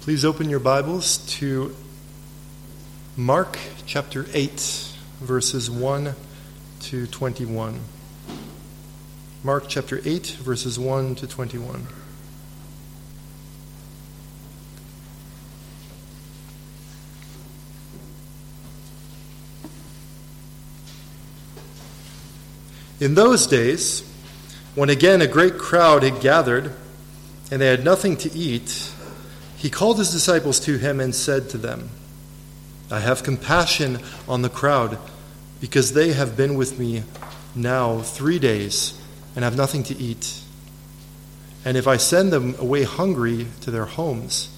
Please open your Bibles to Mark chapter 8, verses 1 to 21. Mark chapter 8, verses 1 to 21. In those days, when again a great crowd had gathered, and they had nothing to eat, he called his disciples to him and said to them, I have compassion on the crowd, because they have been with me now three days and have nothing to eat. And if I send them away hungry to their homes,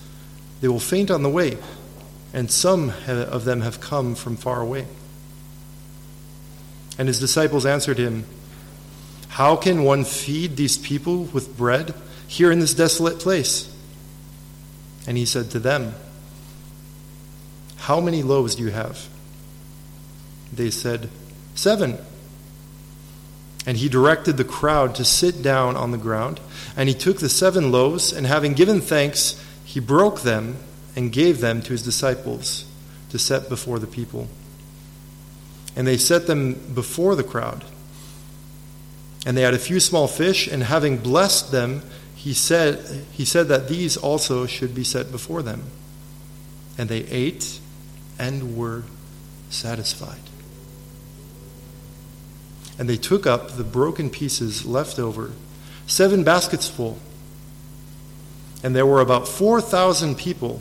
they will faint on the way, and some of them have come from far away. And his disciples answered him, How can one feed these people with bread here in this desolate place? And he said to them, How many loaves do you have? They said, Seven. And he directed the crowd to sit down on the ground. And he took the seven loaves, and having given thanks, he broke them and gave them to his disciples to set before the people. And they set them before the crowd. And they had a few small fish, and having blessed them, he said, he said that these also should be set before them. And they ate and were satisfied. And they took up the broken pieces left over, seven baskets full. And there were about 4,000 people.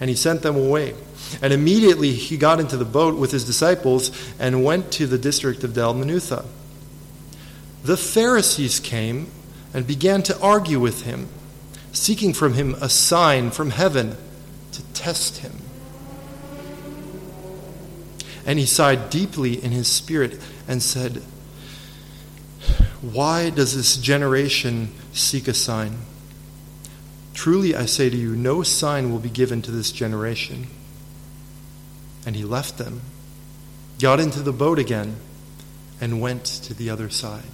And he sent them away. And immediately he got into the boat with his disciples and went to the district of Dalmanutha. The Pharisees came and began to argue with him, seeking from him a sign from heaven to test him. And he sighed deeply in his spirit and said, Why does this generation seek a sign? Truly I say to you, no sign will be given to this generation. And he left them, got into the boat again, and went to the other side.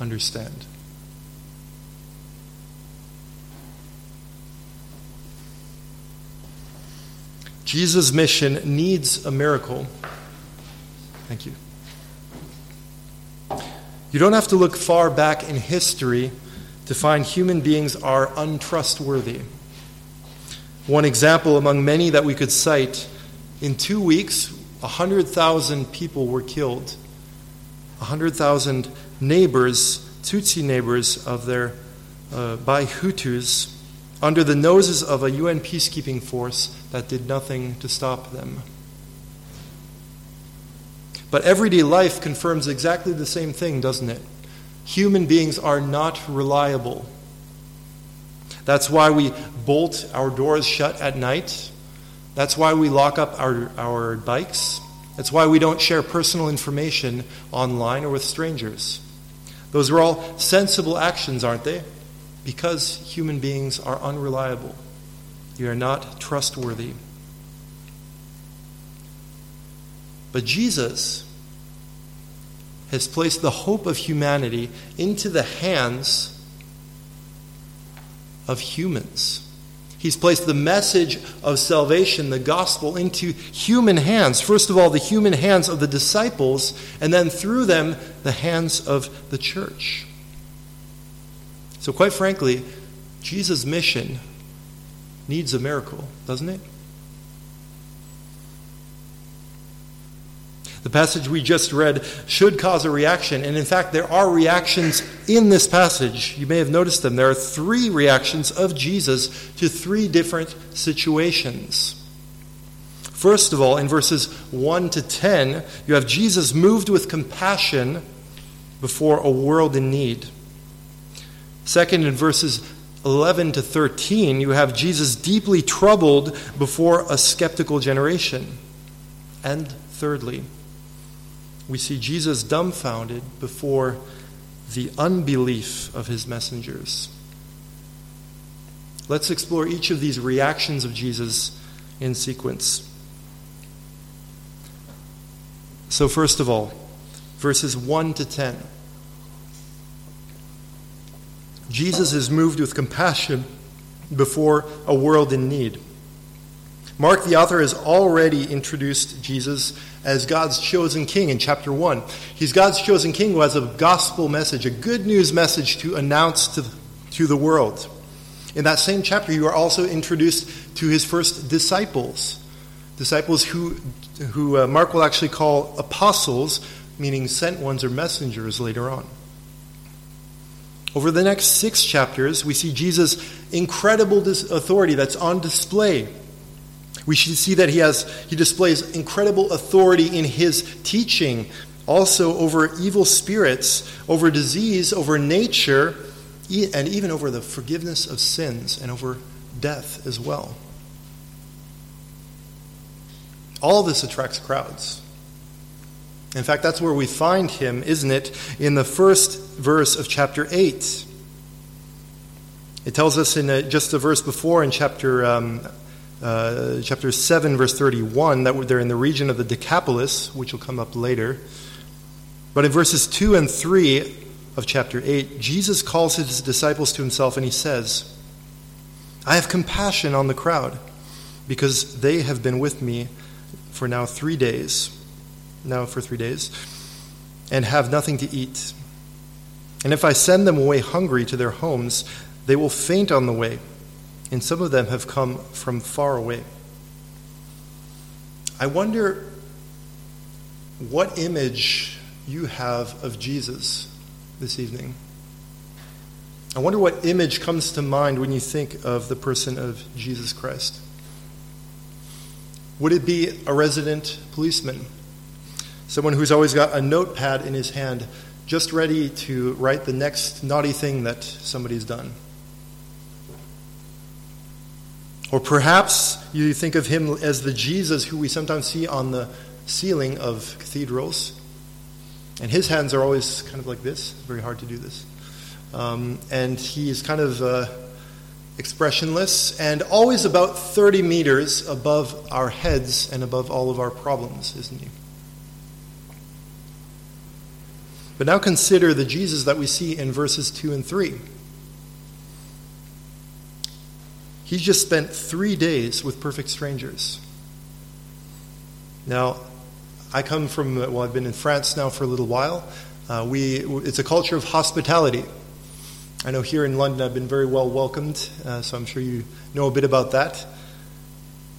understand. Jesus' mission needs a miracle. Thank you. You don't have to look far back in history to find human beings are untrustworthy. One example among many that we could cite in two weeks, 100,000 people were killed. 100,000 neighbors, Tutsi neighbors of their, uh, by Hutus, under the noses of a UN peacekeeping force that did nothing to stop them. But everyday life confirms exactly the same thing, doesn't it? Human beings are not reliable. That's why we bolt our doors shut at night. That's why we lock up our, our bikes. That's why we don't share personal information online or with strangers. Those are all sensible actions, aren't they? Because human beings are unreliable. You are not trustworthy. But Jesus has placed the hope of humanity into the hands of humans. He's placed the message of salvation, the gospel, into human hands. First of all, the human hands of the disciples, and then through them, the hands of the church. So, quite frankly, Jesus' mission needs a miracle, doesn't it? The passage we just read should cause a reaction. And in fact, there are reactions in this passage. You may have noticed them. There are three reactions of Jesus to three different situations. First of all, in verses 1 to 10, you have Jesus moved with compassion before a world in need. Second, in verses 11 to 13, you have Jesus deeply troubled before a skeptical generation. And thirdly, we see Jesus dumbfounded before the unbelief of his messengers. Let's explore each of these reactions of Jesus in sequence. So, first of all, verses 1 to 10. Jesus is moved with compassion before a world in need. Mark, the author, has already introduced Jesus as God's chosen king in chapter 1. He's God's chosen king who has a gospel message, a good news message to announce to, to the world. In that same chapter, you are also introduced to his first disciples, disciples who, who uh, Mark will actually call apostles, meaning sent ones or messengers later on. Over the next six chapters, we see Jesus' incredible authority that's on display we should see that he has he displays incredible authority in his teaching, also over evil spirits, over disease, over nature, and even over the forgiveness of sins and over death as well. All this attracts crowds. In fact, that's where we find him, isn't it, in the first verse of chapter 8. It tells us in a, just the verse before in chapter um, uh, chapter 7, verse 31, that they're in the region of the Decapolis, which will come up later. But in verses 2 and 3 of chapter 8, Jesus calls his disciples to himself and he says, I have compassion on the crowd because they have been with me for now three days, now for three days, and have nothing to eat. And if I send them away hungry to their homes, they will faint on the way and some of them have come from far away. I wonder what image you have of Jesus this evening. I wonder what image comes to mind when you think of the person of Jesus Christ. Would it be a resident policeman? Someone who's always got a notepad in his hand, just ready to write the next naughty thing that somebody's done? Or perhaps you think of him as the Jesus who we sometimes see on the ceiling of cathedrals. And his hands are always kind of like this. Very hard to do this. Um, and is kind of uh, expressionless and always about 30 meters above our heads and above all of our problems, isn't he? But now consider the Jesus that we see in verses 2 and 3. He just spent three days with perfect strangers. Now, I come from, well, I've been in France now for a little while. Uh, we, it's a culture of hospitality. I know here in London I've been very well welcomed, uh, so I'm sure you know a bit about that.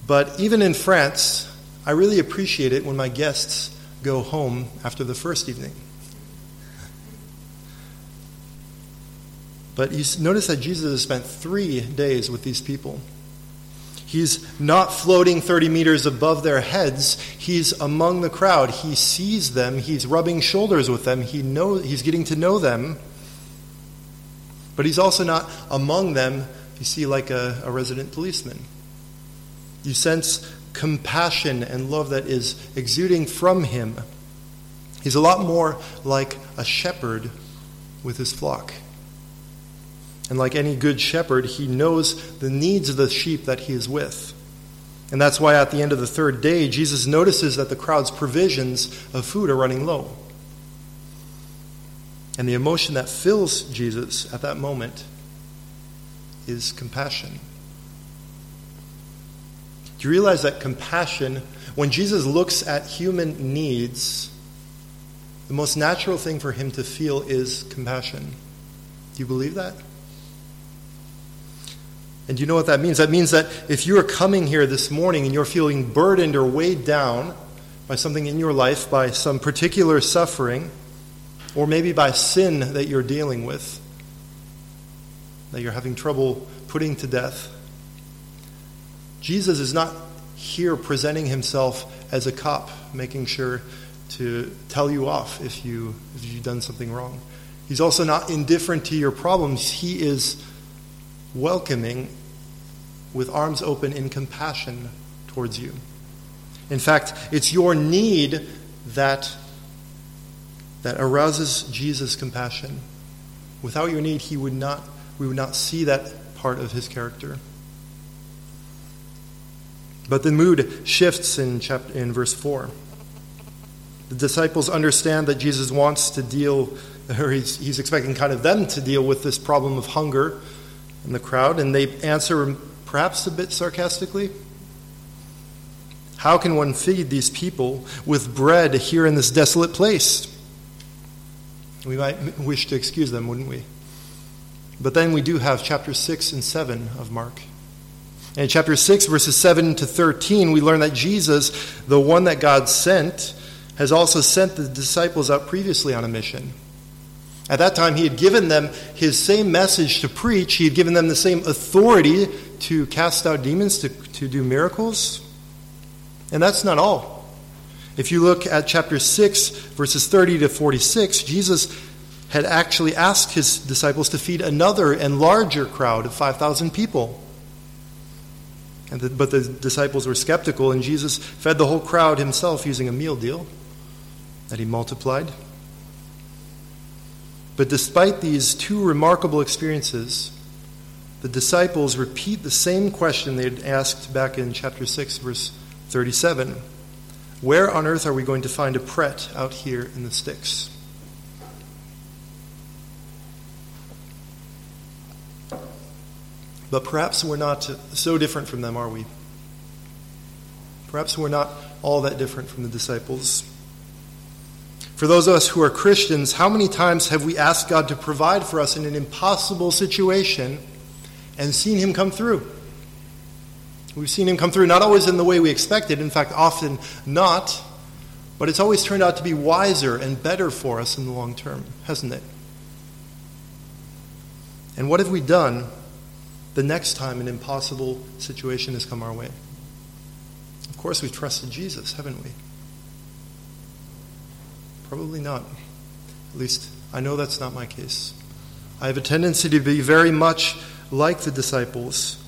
But even in France, I really appreciate it when my guests go home after the first evening. But you notice that Jesus has spent three days with these people. He's not floating 30 meters above their heads. He's among the crowd. He sees them. He's rubbing shoulders with them. He knows, he's getting to know them. But he's also not among them, you see, like a, a resident policeman. You sense compassion and love that is exuding from him. He's a lot more like a shepherd with his flock. And like any good shepherd, he knows the needs of the sheep that he is with. And that's why at the end of the third day, Jesus notices that the crowd's provisions of food are running low. And the emotion that fills Jesus at that moment is compassion. Do you realize that compassion, when Jesus looks at human needs, the most natural thing for him to feel is compassion? Do you believe that? And you know what that means? That means that if you are coming here this morning and you're feeling burdened or weighed down by something in your life, by some particular suffering, or maybe by sin that you're dealing with, that you're having trouble putting to death, Jesus is not here presenting himself as a cop, making sure to tell you off if, you, if you've done something wrong. He's also not indifferent to your problems. He is welcoming with arms open in compassion towards you. In fact, it's your need that, that arouses Jesus' compassion. Without your need, he would not, we would not see that part of his character. But the mood shifts in, chapter, in verse 4. The disciples understand that Jesus wants to deal, or he's, he's expecting kind of them to deal with this problem of hunger in the crowd, and they answer perhaps a bit sarcastically. How can one feed these people with bread here in this desolate place? We might wish to excuse them, wouldn't we? But then we do have chapter 6 and 7 of Mark. And in chapter 6, verses 7 to 13, we learn that Jesus, the one that God sent, has also sent the disciples out previously on a mission. At that time, he had given them his same message to preach, he had given them the same authority to cast out demons, to, to do miracles. And that's not all. If you look at chapter 6, verses 30 to 46, Jesus had actually asked his disciples to feed another and larger crowd of 5,000 people. The, but the disciples were skeptical, and Jesus fed the whole crowd himself using a meal deal that he multiplied. But despite these two remarkable experiences, the disciples repeat the same question they had asked back in chapter 6, verse 37 Where on earth are we going to find a pret out here in the sticks? But perhaps we're not so different from them, are we? Perhaps we're not all that different from the disciples. For those of us who are Christians, how many times have we asked God to provide for us in an impossible situation and seen Him come through? We've seen Him come through not always in the way we expected, in fact, often not, but it's always turned out to be wiser and better for us in the long term, hasn't it? And what have we done the next time an impossible situation has come our way? Of course, we've trusted Jesus, haven't we? Probably not. At least, I know that's not my case. I have a tendency to be very much like the disciples,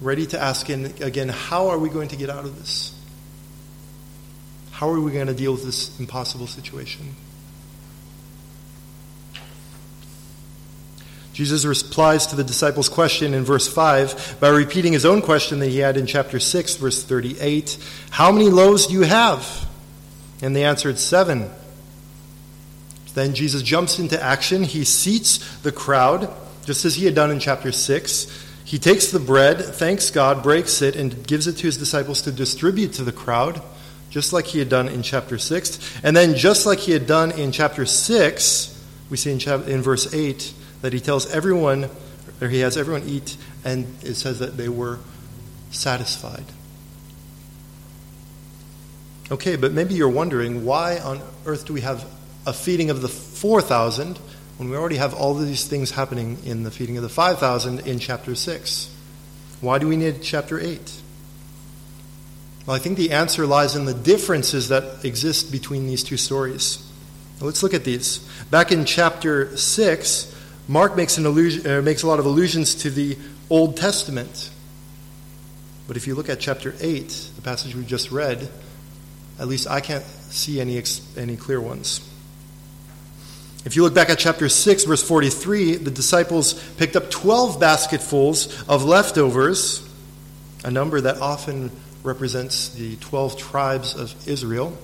ready to ask again, how are we going to get out of this? How are we going to deal with this impossible situation? Jesus replies to the disciples' question in verse 5 by repeating his own question that he had in chapter 6, verse 38 How many loaves do you have? And they answered, Seven. Then Jesus jumps into action. He seats the crowd, just as he had done in chapter 6. He takes the bread, thanks God, breaks it, and gives it to his disciples to distribute to the crowd, just like he had done in chapter 6. And then, just like he had done in chapter 6, we see in, in verse 8 that he tells everyone, or he has everyone eat, and it says that they were satisfied. Okay, but maybe you're wondering why on earth do we have a feeding of the 4,000 when we already have all of these things happening in the feeding of the 5,000 in chapter 6? Why do we need chapter 8? Well, I think the answer lies in the differences that exist between these two stories. let's look at these. Back in chapter 6, Mark makes, an allusion, uh, makes a lot of allusions to the Old Testament. But if you look at chapter 8, the passage we just read, at least I can't see any, any clear ones. If you look back at chapter 6, verse 43, the disciples picked up 12 basketfuls of leftovers, a number that often represents the 12 tribes of Israel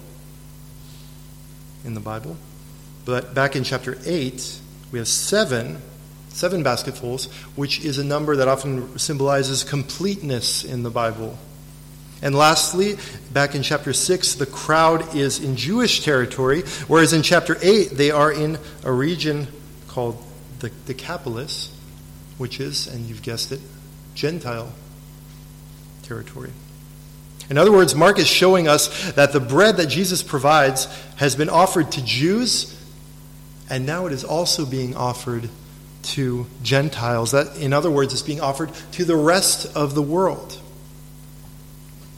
in the Bible. But back in chapter 8, we have seven, seven basketfuls, which is a number that often symbolizes completeness in the Bible. And lastly, back in chapter 6, the crowd is in Jewish territory, whereas in chapter 8, they are in a region called the Decapolis, which is, and you've guessed it, Gentile territory. In other words, Mark is showing us that the bread that Jesus provides has been offered to Jews, and now it is also being offered to Gentiles. That, in other words, is being offered to the rest of the world.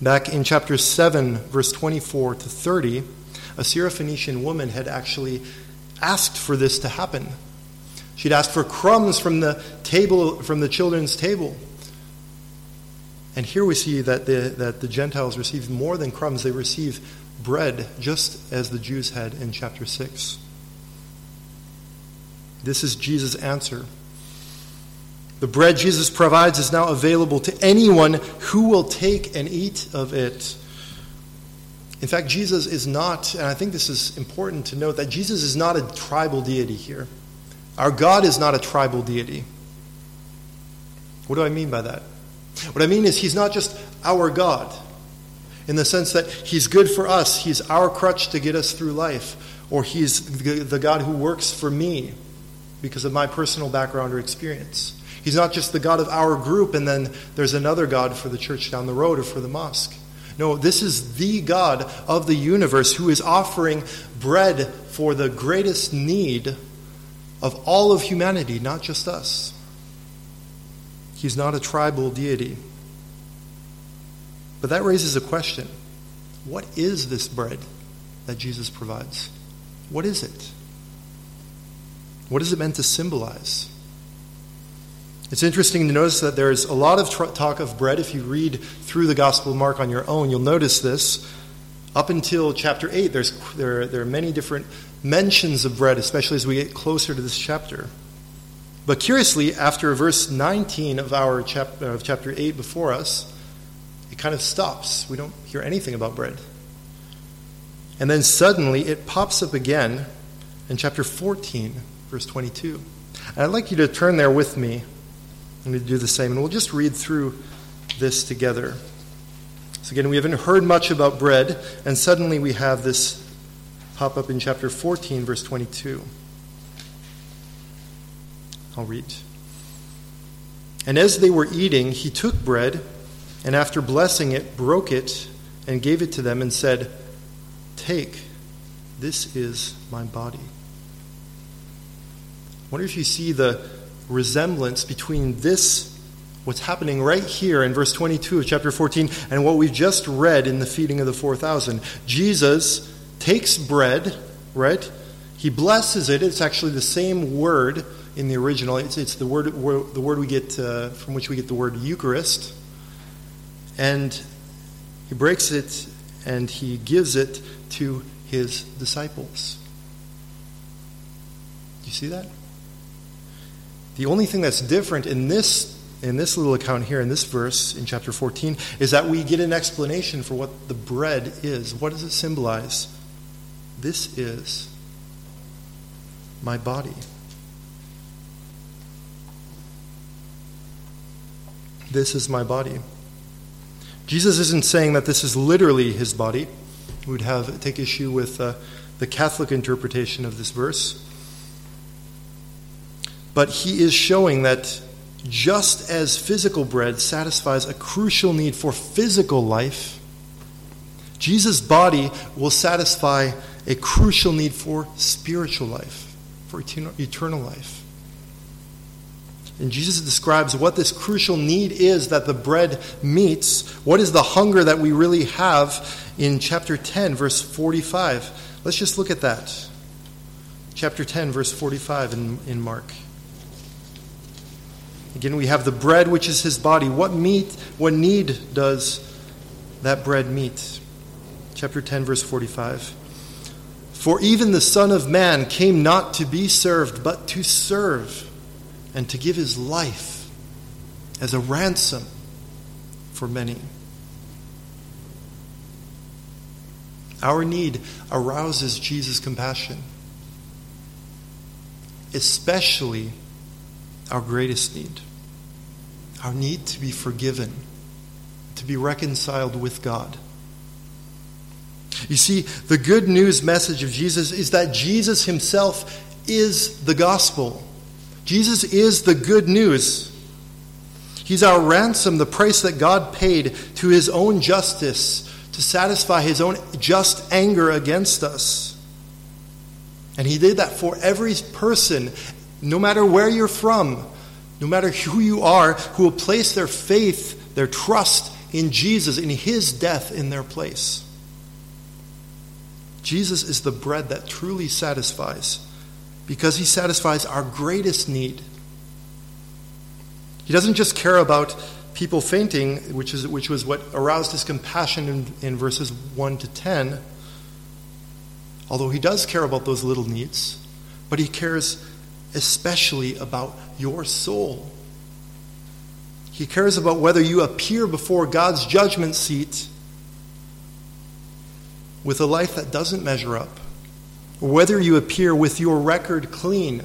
Back in chapter 7, verse 24 to 30, a Syrophoenician woman had actually asked for this to happen. She'd asked for crumbs from the table, from the children's table. And here we see that the, that the Gentiles received more than crumbs, they received bread, just as the Jews had in chapter 6. This is Jesus' answer. The bread Jesus provides is now available to anyone who will take and eat of it. In fact, Jesus is not, and I think this is important to note, that Jesus is not a tribal deity here. Our God is not a tribal deity. What do I mean by that? What I mean is, He's not just our God in the sense that He's good for us, He's our crutch to get us through life, or He's the God who works for me because of my personal background or experience. He's not just the God of our group, and then there's another God for the church down the road or for the mosque. No, this is the God of the universe who is offering bread for the greatest need of all of humanity, not just us. He's not a tribal deity. But that raises a question What is this bread that Jesus provides? What is it? What is it meant to symbolize? It's interesting to notice that there's a lot of tr- talk of bread. If you read through the Gospel of Mark on your own, you'll notice this. Up until chapter 8, there's, there, there are many different mentions of bread, especially as we get closer to this chapter. But curiously, after verse 19 of our chap- of chapter 8 before us, it kind of stops. We don't hear anything about bread. And then suddenly it pops up again in chapter 14, verse 22. And I'd like you to turn there with me. I'm going to do the same, and we'll just read through this together. So, again, we haven't heard much about bread, and suddenly we have this pop up in chapter 14, verse 22. I'll read. And as they were eating, he took bread, and after blessing it, broke it, and gave it to them, and said, Take, this is my body. I wonder if you see the resemblance between this, what's happening right here in verse 22 of chapter 14, and what we've just read in the feeding of the 4,000. Jesus takes bread, right? He blesses it. It's actually the same word in the original. It's, it's the, word, the word we get uh, from which we get the word Eucharist. And he breaks it and he gives it to his disciples. Do you see that? The only thing that's different in this in this little account here in this verse in chapter 14 is that we get an explanation for what the bread is. What does it symbolize? This is my body. This is my body. Jesus isn't saying that this is literally his body. We would have take issue with uh, the Catholic interpretation of this verse. But he is showing that just as physical bread satisfies a crucial need for physical life, Jesus' body will satisfy a crucial need for spiritual life, for eternal life. And Jesus describes what this crucial need is that the bread meets. What is the hunger that we really have in chapter 10, verse 45? Let's just look at that. Chapter 10, verse 45 in, in Mark. Again, we have the bread, which is his body. What meat, what need does that bread meet? Chapter 10, verse 45. For even the Son of Man came not to be served, but to serve and to give his life as a ransom for many. Our need arouses Jesus' compassion, especially our greatest need our need to be forgiven, to be reconciled with God. You see, the good news message of Jesus is that Jesus himself is the gospel. Jesus is the good news. He's our ransom, the price that God paid to his own justice to satisfy his own just anger against us. And he did that for every person, no matter where you're from, no matter who you are, who will place their faith, their trust in Jesus, in his death in their place. Jesus is the bread that truly satisfies because he satisfies our greatest need. He doesn't just care about people fainting, which, is, which was what aroused his compassion in, in verses 1 to 10. Although he does care about those little needs, but he cares especially about your soul. He cares about whether you appear before God's judgment seat with a life that doesn't measure up, or whether you appear with your record clean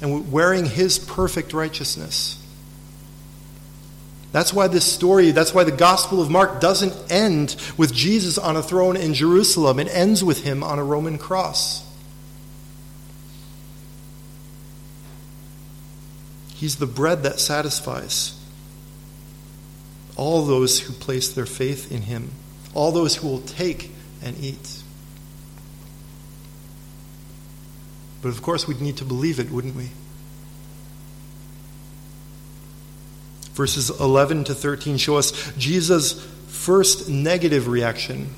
and wearing His perfect righteousness. That's why this story, that's why the Gospel of Mark doesn't end with Jesus on a throne in Jerusalem. It ends with him on a Roman cross. He's the bread that satisfies all those who place their faith in him, all those who will take and eat. But of course, we'd need to believe it, wouldn't we? Verses 11 to 13 show us Jesus' first negative reaction.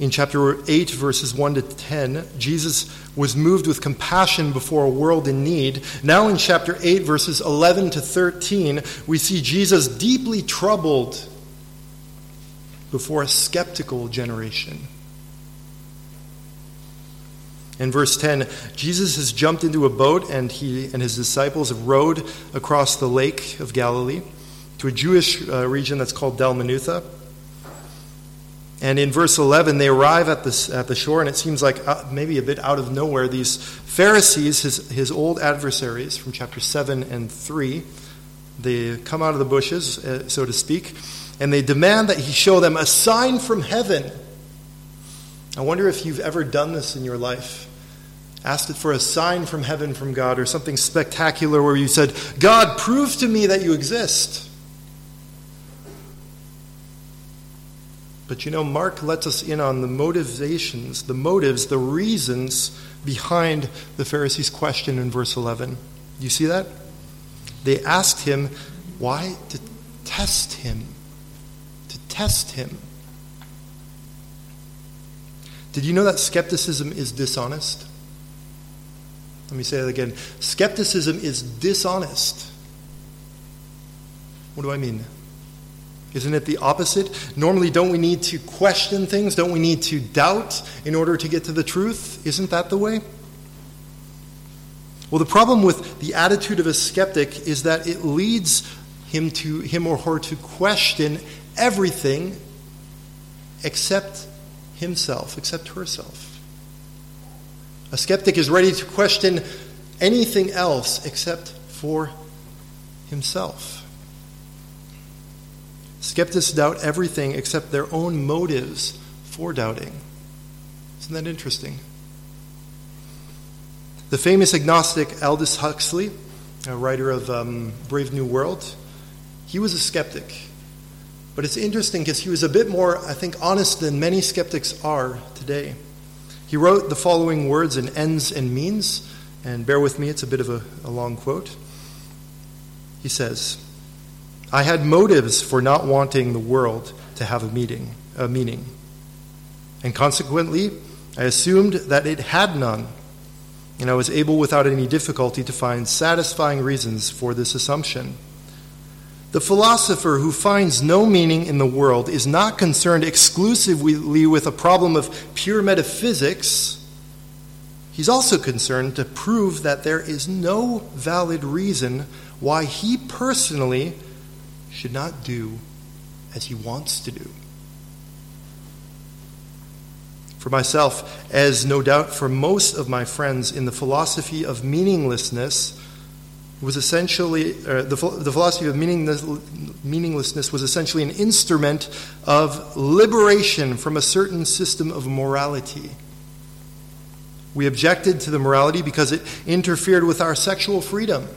In chapter 8, verses 1 to 10, Jesus was moved with compassion before a world in need. Now, in chapter 8, verses 11 to 13, we see Jesus deeply troubled before a skeptical generation. In verse 10, Jesus has jumped into a boat and he and his disciples have rowed across the lake of Galilee to a Jewish uh, region that's called Dalmanutha. And in verse 11, they arrive at, this, at the shore, and it seems like uh, maybe a bit out of nowhere, these Pharisees, his, his old adversaries from chapter 7 and 3, they come out of the bushes, uh, so to speak, and they demand that he show them a sign from heaven. I wonder if you've ever done this in your life asked it for a sign from heaven from God or something spectacular where you said, God, prove to me that you exist. But you know, Mark lets us in on the motivations, the motives, the reasons behind the Pharisees' question in verse 11. You see that? They asked him, why? To test him. To test him. Did you know that skepticism is dishonest? Let me say that again. Skepticism is dishonest. What do I mean? Isn't it the opposite? Normally, don't we need to question things? Don't we need to doubt in order to get to the truth? Isn't that the way? Well, the problem with the attitude of a skeptic is that it leads him to him or her to question everything except himself, except herself. A skeptic is ready to question anything else except for himself. Skeptics doubt everything except their own motives for doubting. Isn't that interesting? The famous agnostic Aldous Huxley, a writer of um, Brave New World, he was a skeptic. But it's interesting because he was a bit more, I think, honest than many skeptics are today. He wrote the following words in ends and means, and bear with me, it's a bit of a, a long quote. He says, I had motives for not wanting the world to have a meeting, a meaning. And consequently, I assumed that it had none, and I was able without any difficulty to find satisfying reasons for this assumption. The philosopher who finds no meaning in the world is not concerned exclusively with a problem of pure metaphysics. He's also concerned to prove that there is no valid reason why he personally should not do as he wants to do. For myself, as no doubt for most of my friends in the philosophy of meaninglessness, was essentially, uh, the, the philosophy of meaningless, meaninglessness was essentially an instrument of liberation from a certain system of morality. We objected to the morality because it interfered with our sexual freedom.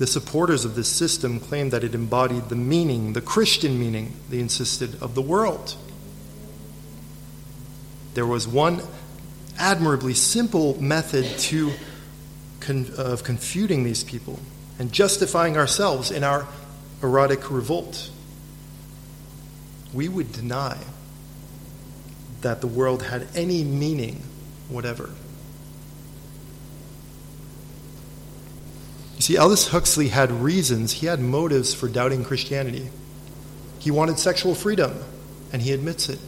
The supporters of this system claimed that it embodied the meaning, the Christian meaning, they insisted, of the world. There was one admirably simple method to con- of confuting these people and justifying ourselves in our erotic revolt. We would deny that the world had any meaning whatever. You see, Aldous Huxley had reasons, he had motives for doubting Christianity. He wanted sexual freedom, and he admits it.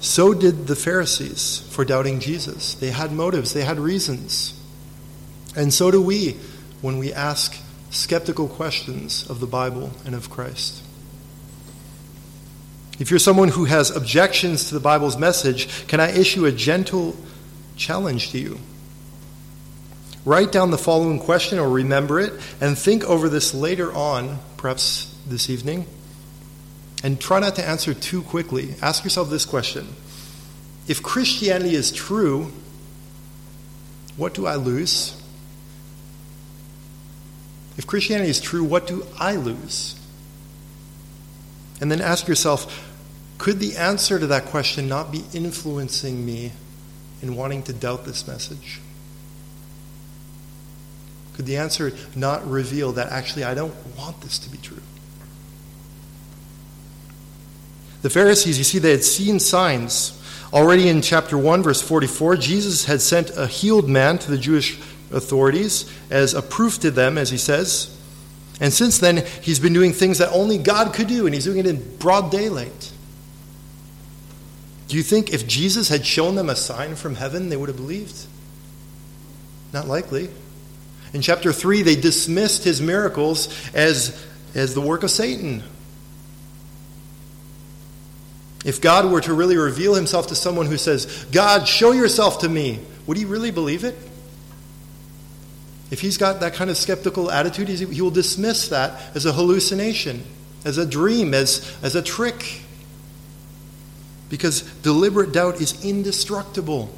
So did the Pharisees for doubting Jesus. They had motives, they had reasons. And so do we when we ask skeptical questions of the Bible and of Christ. If you're someone who has objections to the Bible's message, can I issue a gentle challenge to you? Write down the following question or remember it and think over this later on, perhaps this evening. And try not to answer too quickly. Ask yourself this question If Christianity is true, what do I lose? If Christianity is true, what do I lose? And then ask yourself could the answer to that question not be influencing me in wanting to doubt this message? Could the answer not reveal that actually I don't want this to be true? The Pharisees, you see, they had seen signs. Already in chapter 1, verse 44, Jesus had sent a healed man to the Jewish authorities as a proof to them, as he says. And since then, he's been doing things that only God could do, and he's doing it in broad daylight. Do you think if Jesus had shown them a sign from heaven, they would have believed? Not likely. In chapter 3, they dismissed his miracles as, as the work of Satan. If God were to really reveal himself to someone who says, God, show yourself to me, would he really believe it? If he's got that kind of skeptical attitude, he will dismiss that as a hallucination, as a dream, as, as a trick. Because deliberate doubt is indestructible.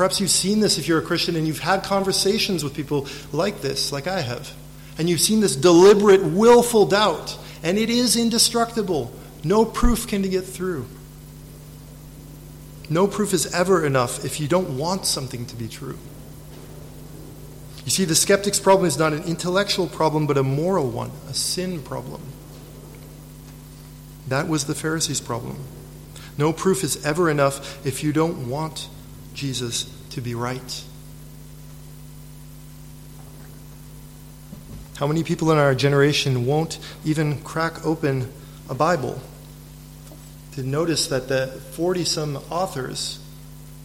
Perhaps you've seen this if you're a Christian and you've had conversations with people like this, like I have. And you've seen this deliberate, willful doubt, and it is indestructible. No proof can get through. No proof is ever enough if you don't want something to be true. You see, the skeptic's problem is not an intellectual problem, but a moral one, a sin problem. That was the Pharisees' problem. No proof is ever enough if you don't want Jesus to be right. How many people in our generation won't even crack open a Bible to notice that the 40 some authors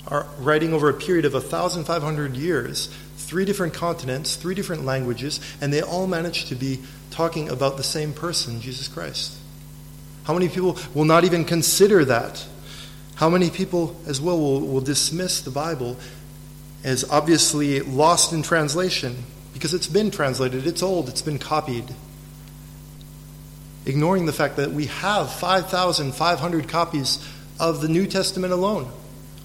are writing over a period of 1,500 years, three different continents, three different languages, and they all manage to be talking about the same person, Jesus Christ? How many people will not even consider that? How many people, as well, will, will dismiss the Bible as obviously lost in translation because it's been translated, it's old, it's been copied? ignoring the fact that we have 5,500 copies of the New Testament alone,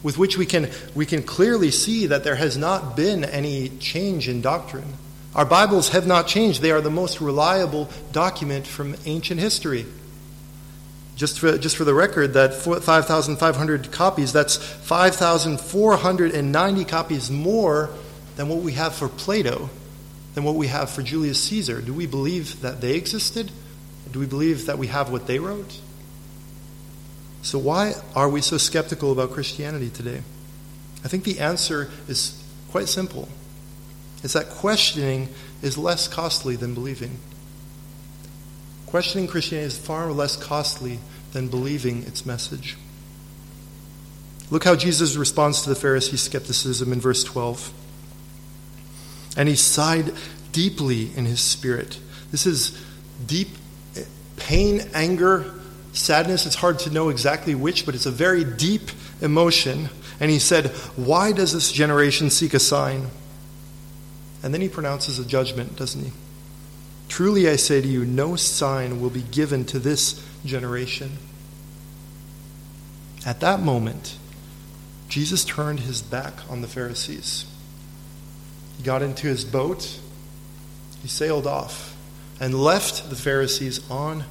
with which we can, we can clearly see that there has not been any change in doctrine. Our Bibles have not changed, they are the most reliable document from ancient history. Just for, just for the record, that 5,500 copies, that's 5,490 copies more than what we have for Plato, than what we have for Julius Caesar. Do we believe that they existed? Do we believe that we have what they wrote? So, why are we so skeptical about Christianity today? I think the answer is quite simple it's that questioning is less costly than believing. Questioning Christianity is far less costly than believing its message. Look how Jesus responds to the Pharisees' skepticism in verse 12. And he sighed deeply in his spirit. This is deep pain, anger, sadness. It's hard to know exactly which, but it's a very deep emotion. And he said, Why does this generation seek a sign? And then he pronounces a judgment, doesn't he? Truly I say to you, no sign will be given to this generation. At that moment, Jesus turned his back on the Pharisees. He got into his boat He sailed off and left the Pharisees on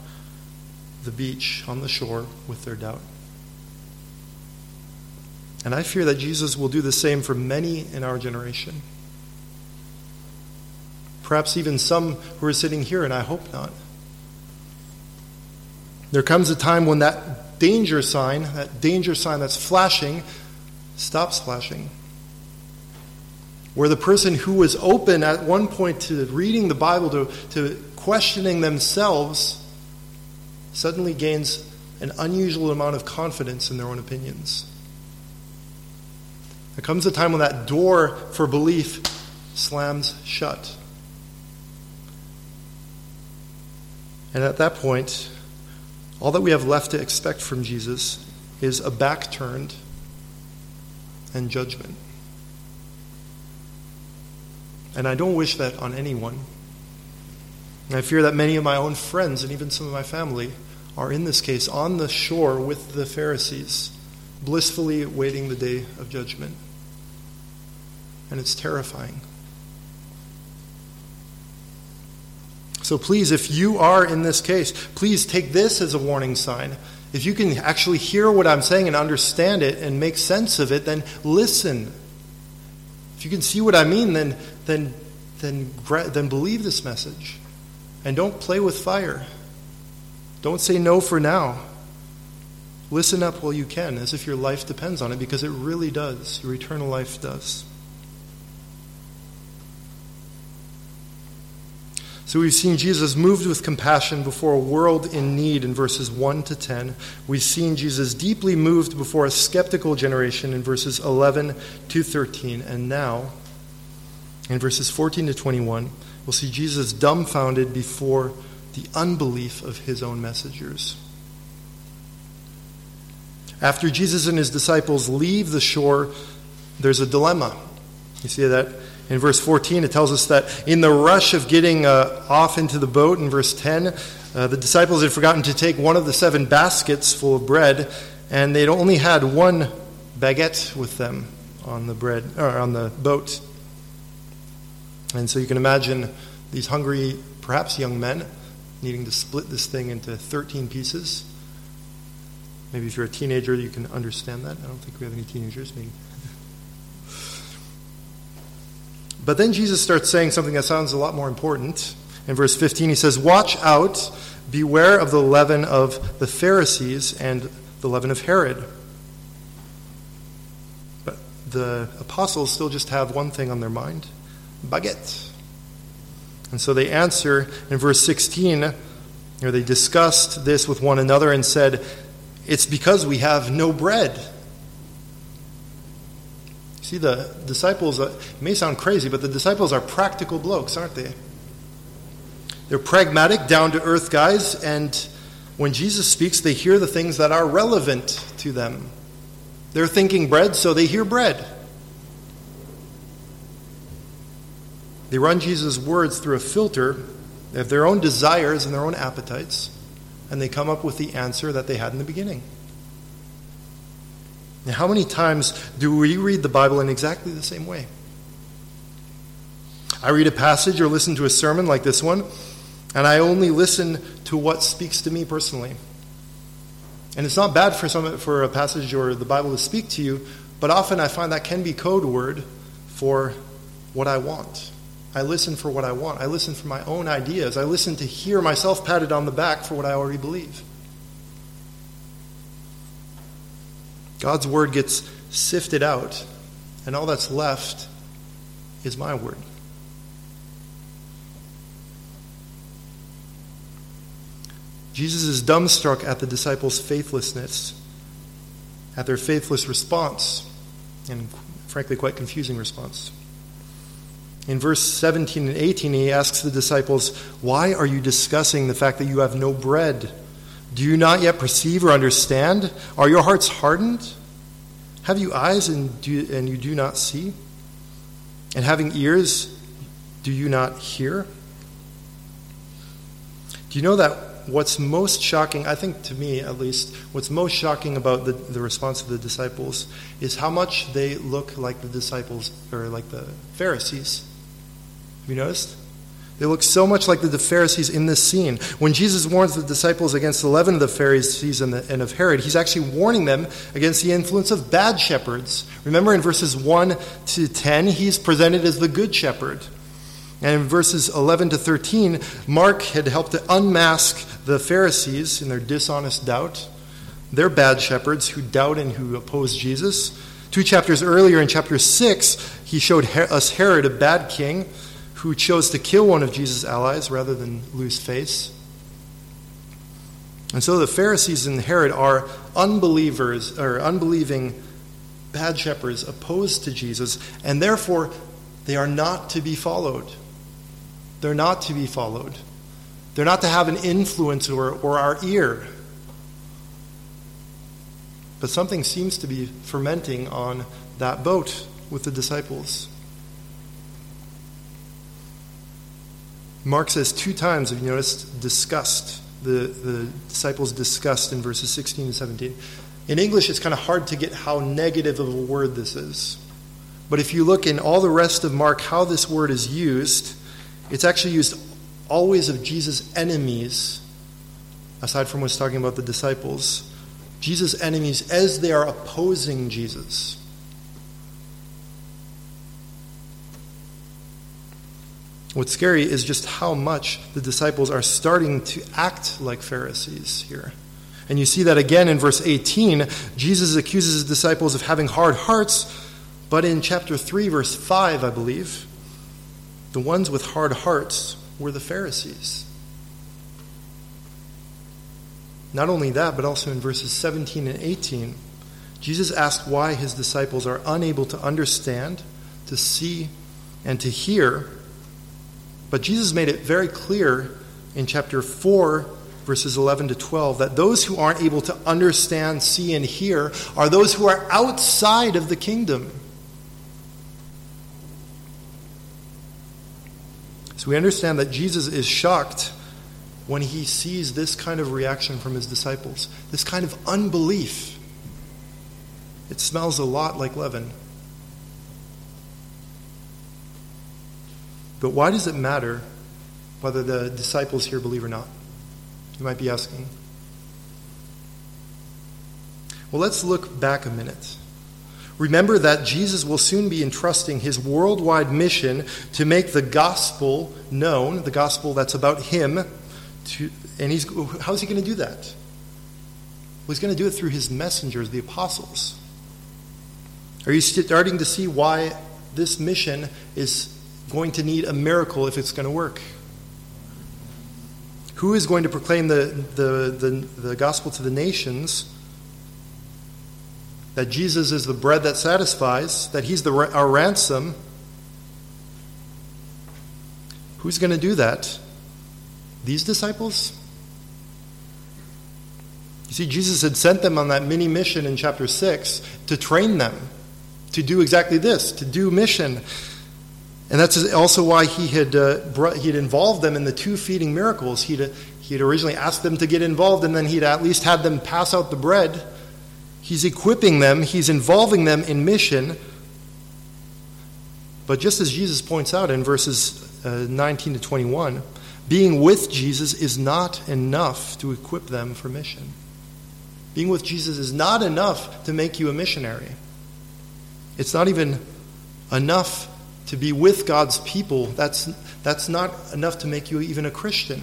the beach, on the shore, with their doubt. And I fear that Jesus will do the same for many in our generation. Perhaps even some who are sitting here, and I hope not. There comes a time when that danger sign, that danger sign that's flashing, stops flashing. Where the person who was open at one point to reading the Bible, to, to questioning themselves, suddenly gains an unusual amount of confidence in their own opinions. There comes a time when that door for belief slams shut. And at that point, all that we have left to expect from Jesus is a back turned and judgment. And I don't wish that on anyone. And I fear that many of my own friends and even some of my family are in this case on the shore with the Pharisees, blissfully awaiting the day of judgment. And it's terrifying. So please, if you are in this case, please take this as a warning sign. If you can actually hear what I'm saying and understand it and make sense of it, then listen. If you can see what I mean, then, then, then, then believe this message. And don't play with fire. Don't say no for now. Listen up while you can, as if your life depends on it, because it really does. Your eternal life does. So we've seen Jesus moved with compassion before a world in need in verses 1 to 10. We've seen Jesus deeply moved before a skeptical generation in verses 11 to 13. And now, in verses 14 to 21, we'll see Jesus dumbfounded before the unbelief of his own messengers. After Jesus and his disciples leave the shore, there's a dilemma. You see that in verse 14, it tells us that in the rush of getting uh, off into the boat, in verse 10, uh, the disciples had forgotten to take one of the seven baskets full of bread, and they'd only had one baguette with them on the bread or on the boat. And so you can imagine these hungry, perhaps young men, needing to split this thing into 13 pieces. Maybe if you're a teenager, you can understand that. I don't think we have any teenagers. Maybe But then Jesus starts saying something that sounds a lot more important. In verse 15, he says, Watch out, beware of the leaven of the Pharisees and the leaven of Herod. But the apostles still just have one thing on their mind baguette. And so they answer in verse 16, or they discussed this with one another and said, It's because we have no bread. See, the disciples, uh, may sound crazy, but the disciples are practical blokes, aren't they? They're pragmatic, down to earth guys, and when Jesus speaks, they hear the things that are relevant to them. They're thinking bread, so they hear bread. They run Jesus' words through a filter of their own desires and their own appetites, and they come up with the answer that they had in the beginning. How many times do we read the Bible in exactly the same way? I read a passage or listen to a sermon like this one, and I only listen to what speaks to me personally. And it's not bad for some for a passage or the Bible to speak to you, but often I find that can be code word for what I want. I listen for what I want. I listen for my own ideas. I listen to hear myself patted on the back for what I already believe. God's word gets sifted out, and all that's left is my word. Jesus is dumbstruck at the disciples' faithlessness, at their faithless response, and frankly, quite confusing response. In verse 17 and 18, he asks the disciples, Why are you discussing the fact that you have no bread? Do you not yet perceive or understand? Are your hearts hardened? Have you eyes and, do, and you do not see? And having ears, do you not hear? Do you know that what's most shocking, I think to me at least, what's most shocking about the, the response of the disciples is how much they look like the disciples, or like the Pharisees. Have you noticed? They look so much like the Pharisees in this scene. When Jesus warns the disciples against the leaven of the Pharisees and, the, and of Herod, he's actually warning them against the influence of bad shepherds. Remember in verses 1 to 10, he's presented as the good shepherd. And in verses 11 to 13, Mark had helped to unmask the Pharisees in their dishonest doubt. They're bad shepherds who doubt and who oppose Jesus. Two chapters earlier, in chapter 6, he showed us Herod, a bad king who chose to kill one of Jesus' allies rather than lose face. And so the Pharisees and Herod are unbelievers or unbelieving bad shepherds opposed to Jesus, and therefore they are not to be followed. They're not to be followed. They're not to have an influence or, or our ear. But something seems to be fermenting on that boat with the disciples. Mark says two times, have you noticed, disgust. The, the disciples disgust in verses 16 and 17. In English, it's kind of hard to get how negative of a word this is. But if you look in all the rest of Mark, how this word is used, it's actually used always of Jesus' enemies, aside from what's talking about the disciples. Jesus' enemies as they are opposing Jesus. What's scary is just how much the disciples are starting to act like Pharisees here. And you see that again in verse 18. Jesus accuses his disciples of having hard hearts, but in chapter 3, verse 5, I believe, the ones with hard hearts were the Pharisees. Not only that, but also in verses 17 and 18, Jesus asked why his disciples are unable to understand, to see, and to hear but Jesus made it very clear in chapter 4, verses 11 to 12, that those who aren't able to understand, see, and hear are those who are outside of the kingdom. So we understand that Jesus is shocked when he sees this kind of reaction from his disciples, this kind of unbelief. It smells a lot like leaven. But why does it matter whether the disciples here believe or not? You might be asking. Well, let's look back a minute. Remember that Jesus will soon be entrusting his worldwide mission to make the gospel known, the gospel that's about him. To, and he's, how's he going to do that? Well, he's going to do it through his messengers, the apostles. Are you starting to see why this mission is going to need a miracle if it's going to work? Who is going to proclaim the, the, the, the, gospel to the nations? That Jesus is the bread that satisfies, that he's the, our ransom. Who's going to do that? These disciples? You see, Jesus had sent them on that mini mission in chapter 6 to train them to do exactly this, to do mission. And that's also why he had, uh, brought, he had involved them in the two feeding miracles. He'd, he had originally asked them to get involved, and then he'd at least had them pass out the bread. He's equipping them, he's involving them in mission. But just as Jesus points out in verses uh, 19 to 21, being with Jesus is not enough to equip them for mission. Being with Jesus is not enough to make you a missionary. It's not even enough to be with God's people, that's, that's not enough to make you even a Christian.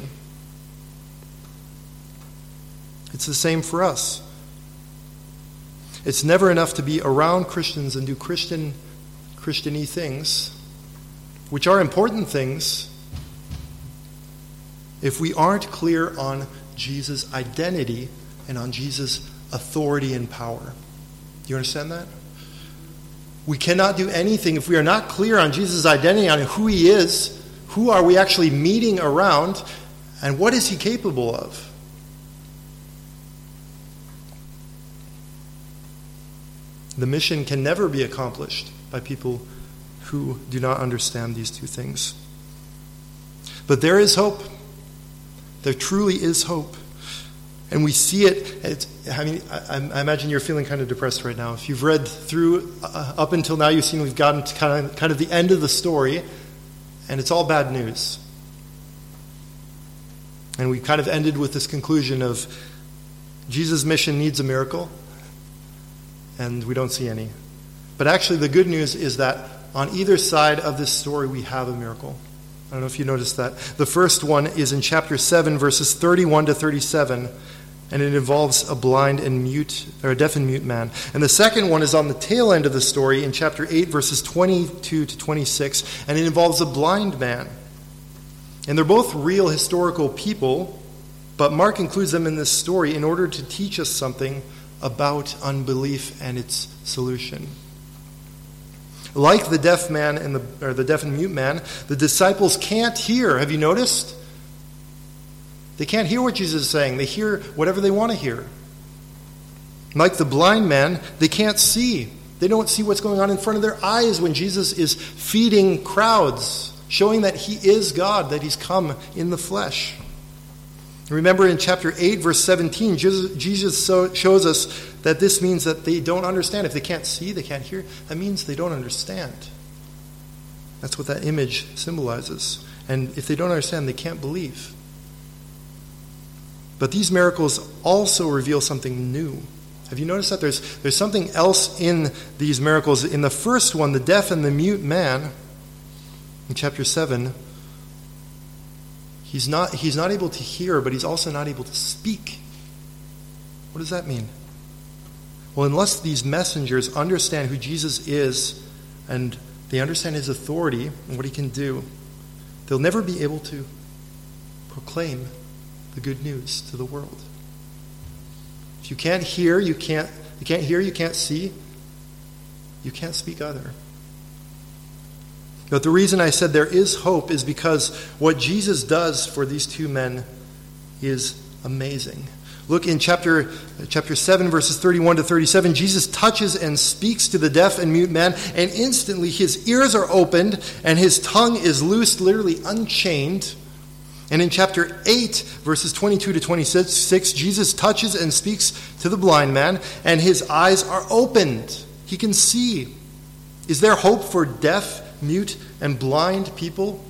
It's the same for us. It's never enough to be around Christians and do Christian Christiany things, which are important things, if we aren't clear on Jesus' identity and on Jesus' authority and power. Do you understand that? We cannot do anything if we are not clear on Jesus' identity, on who he is, who are we actually meeting around, and what is he capable of. The mission can never be accomplished by people who do not understand these two things. But there is hope. There truly is hope. And we see it. I mean, I, I, imagine you're feeling kind of depressed right now. If you've read through uh, up until now, you've seen we've gotten to kind of, kind of the end of the story, and it's all bad news. And we kind of ended with this conclusion of Jesus' mission needs a miracle, and we don't see any. But actually, the good news is that on either side of this story, we have a miracle. I don't know if you noticed that. The first one is in chapter 7, verses 31 to 37, and it involves a blind and mute, or a deaf and mute man. And the second one is on the tail end of the story in chapter 8, verses 22 to 26, and it involves a blind man. And they're both real historical people, but Mark includes them in this story in order to teach us something about unbelief and its solution. Like the deaf man and the, or the deaf and mute man, the disciples can't hear. Have you noticed? They can't hear what Jesus is saying. They hear whatever they want to hear. Like the blind man, they can't see. They don't see what's going on in front of their eyes when Jesus is feeding crowds, showing that he is God, that he's come in the flesh. Remember in chapter 8, verse 17, Jesus shows us that this means that they don't understand. If they can't see, they can't hear, that means they don't understand. That's what that image symbolizes. And if they don't understand, they can't believe. But these miracles also reveal something new. Have you noticed that there's, there's something else in these miracles? In the first one, the deaf and the mute man, in chapter 7, He's not, he's not able to hear, but he's also not able to speak. What does that mean? Well, unless these messengers understand who Jesus is and they understand his authority and what he can do, they'll never be able to proclaim the good news to the world. If you can't hear, you can't you can't hear, you can't see, you can't speak other. But the reason I said there is hope is because what Jesus does for these two men is amazing. Look in chapter, chapter 7, verses 31 to 37. Jesus touches and speaks to the deaf and mute man, and instantly his ears are opened and his tongue is loosed, literally unchained. And in chapter 8, verses 22 to 26, Jesus touches and speaks to the blind man, and his eyes are opened. He can see. Is there hope for deaf mute, and blind people?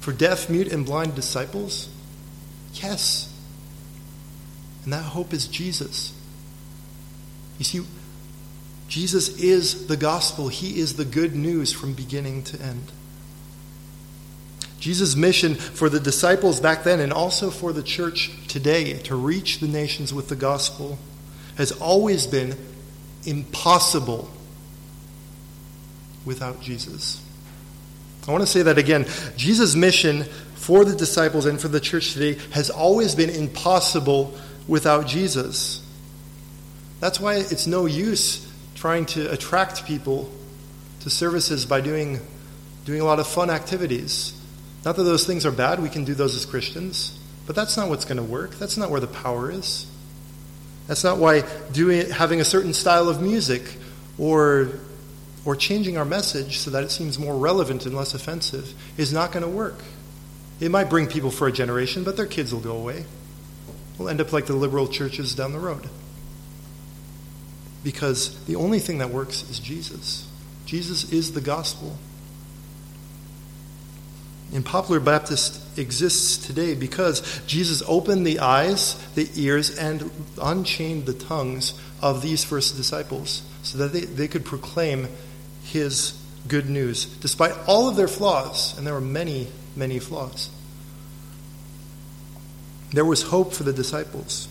For deaf, mute, and blind disciples? Yes. And that hope is Jesus. You see, Jesus is the gospel, He is the good news from beginning to end. Jesus' mission for the disciples back then and also for the church today to reach the nations with the gospel has always been impossible without Jesus. I want to say that again. Jesus' mission for the disciples and for the church today has always been impossible without Jesus. That's why it's no use trying to attract people to services by doing, doing a lot of fun activities. Not that those things are bad, we can do those as Christians, but that's not what's going to work. That's not where the power is. That's not why doing, having a certain style of music or or changing our message so that it seems more relevant and less offensive is not going to work. It might bring people for a generation, but their kids will go away. We'll end up like the liberal churches down the road. Because the only thing that works is Jesus. Jesus is the gospel. And Poplar Baptist exists today because Jesus opened the eyes, the ears, and unchained the tongues of these first disciples so that they, they could proclaim his good news, despite all of their flaws, and there were many, many flaws. There was hope for the disciples.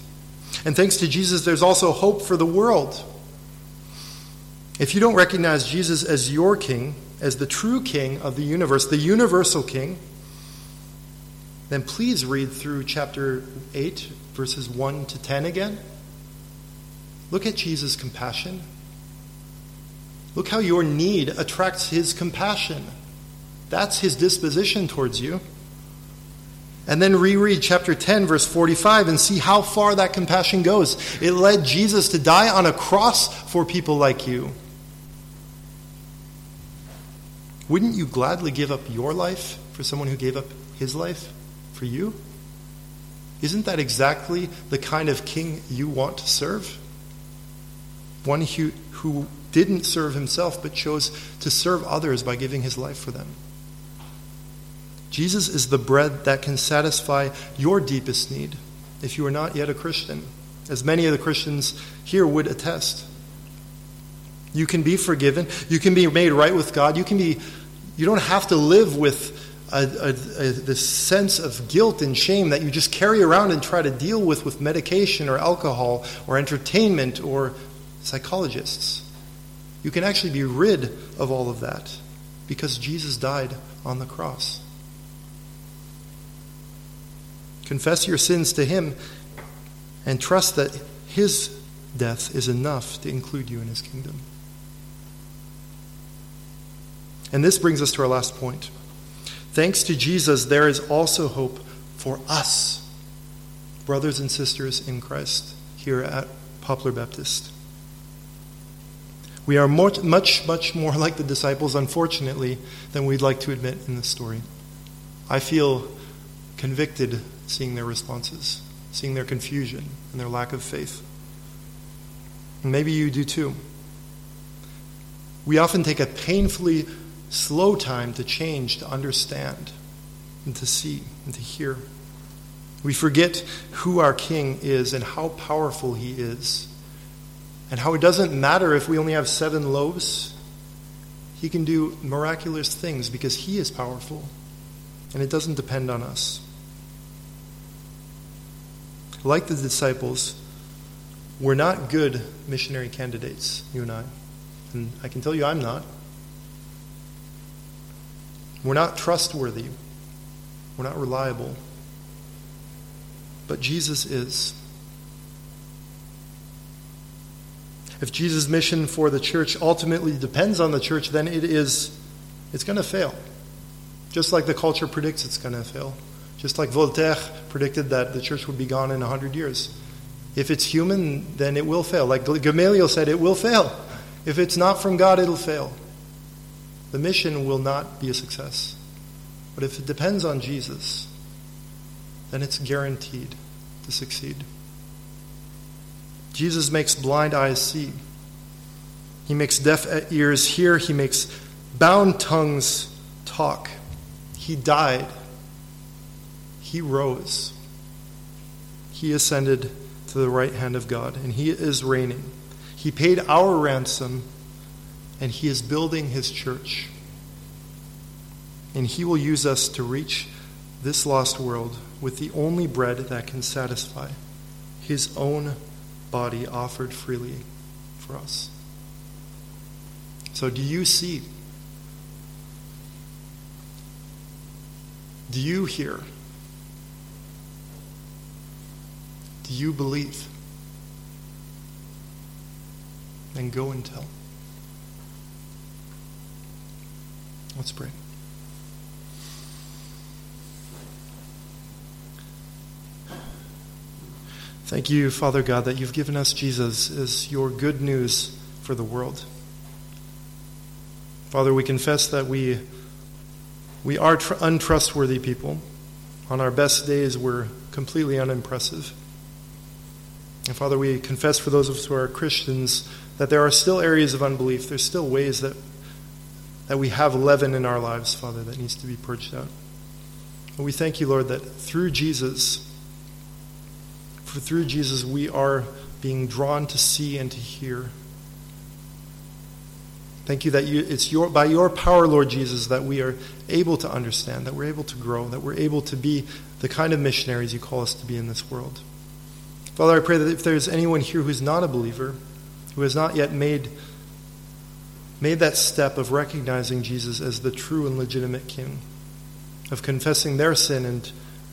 And thanks to Jesus, there's also hope for the world. If you don't recognize Jesus as your king, as the true king of the universe, the universal king, then please read through chapter 8, verses 1 to 10 again. Look at Jesus' compassion. Look how your need attracts his compassion. That's his disposition towards you. And then reread chapter 10, verse 45, and see how far that compassion goes. It led Jesus to die on a cross for people like you. Wouldn't you gladly give up your life for someone who gave up his life for you? Isn't that exactly the kind of king you want to serve? One who, who didn't serve himself, but chose to serve others by giving his life for them. Jesus is the bread that can satisfy your deepest need if you are not yet a Christian, as many of the Christians here would attest. You can be forgiven. You can be made right with God. You can be. You don't have to live with a, a, a, this sense of guilt and shame that you just carry around and try to deal with with medication or alcohol or entertainment or psychologists. You can actually be rid of all of that because Jesus died on the cross. Confess your sins to Him and trust that His death is enough to include you in His kingdom. And this brings us to our last point. Thanks to Jesus, there is also hope for us, brothers and sisters in Christ, here at Poplar Baptist. We are much, much, much more like the disciples, unfortunately, than we'd like to admit in this story. I feel convicted seeing their responses, seeing their confusion and their lack of faith. Maybe you do too. We often take a painfully slow time to change, to understand, and to see, and to hear. We forget who our King is and how powerful he is, and how it doesn't matter if we only have seven loaves. He can do miraculous things because he is powerful, and it doesn't depend on us. Like the disciples, we're not good missionary candidates, you and I. And I can tell you I'm not. We're not trustworthy. We're not reliable. But Jesus is. If Jesus' mission for the church ultimately depends on the church, then it is it's going to fail. Just like the culture predicts it's going to fail. Just like Voltaire predicted that the church would be gone in 100 years. If it's human, then it will fail. Like Gamaliel said, it will fail. If it's not from God, it'll fail the mission will not be a success. But if it depends on Jesus, then it's guaranteed to succeed. Jesus makes blind eyes see. He makes deaf ears hear. He makes bound tongues talk. He died. He rose. He ascended to the right hand of God, and He is reigning. He paid our ransom and He is building His church. And He will use us to reach this lost world with the only bread that can satisfy His own body offered freely for us. So, do you see? Do you hear? Do you believe? Then go and tell. Let's pray. Thank you, Father God, that you've given us Jesus as your good news for the world. Father, we confess that we, we are tr- untrustworthy people. On our best days, we're completely unimpressive. And Father, we confess for those of us who are Christians that there are still areas of unbelief. There's still ways that that we have leaven in our lives, Father, that needs to be purged out. And we thank you, Lord, that through Jesus, for through Jesus, we are being drawn to see and to hear. Thank you that you, it's your, by your power, Lord Jesus, that we are able to understand, that we're able to grow, that we're able to be the kind of missionaries you call us to be in this world. Father, I pray that if there's anyone here who's not a believer, who has not yet made made that step of recognizing Jesus as the true and legitimate King, of confessing their sin and,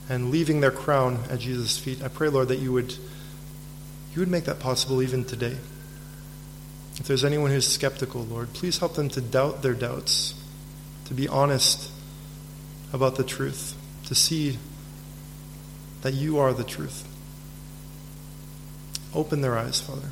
and leaving their crown at Jesus' feet. I pray, Lord, that you would, you would make that possible even today. If there's anyone who's skeptical, Lord, please help them to doubt their doubts, to be honest about the truth, to see that you are the truth. Open their eyes, Father.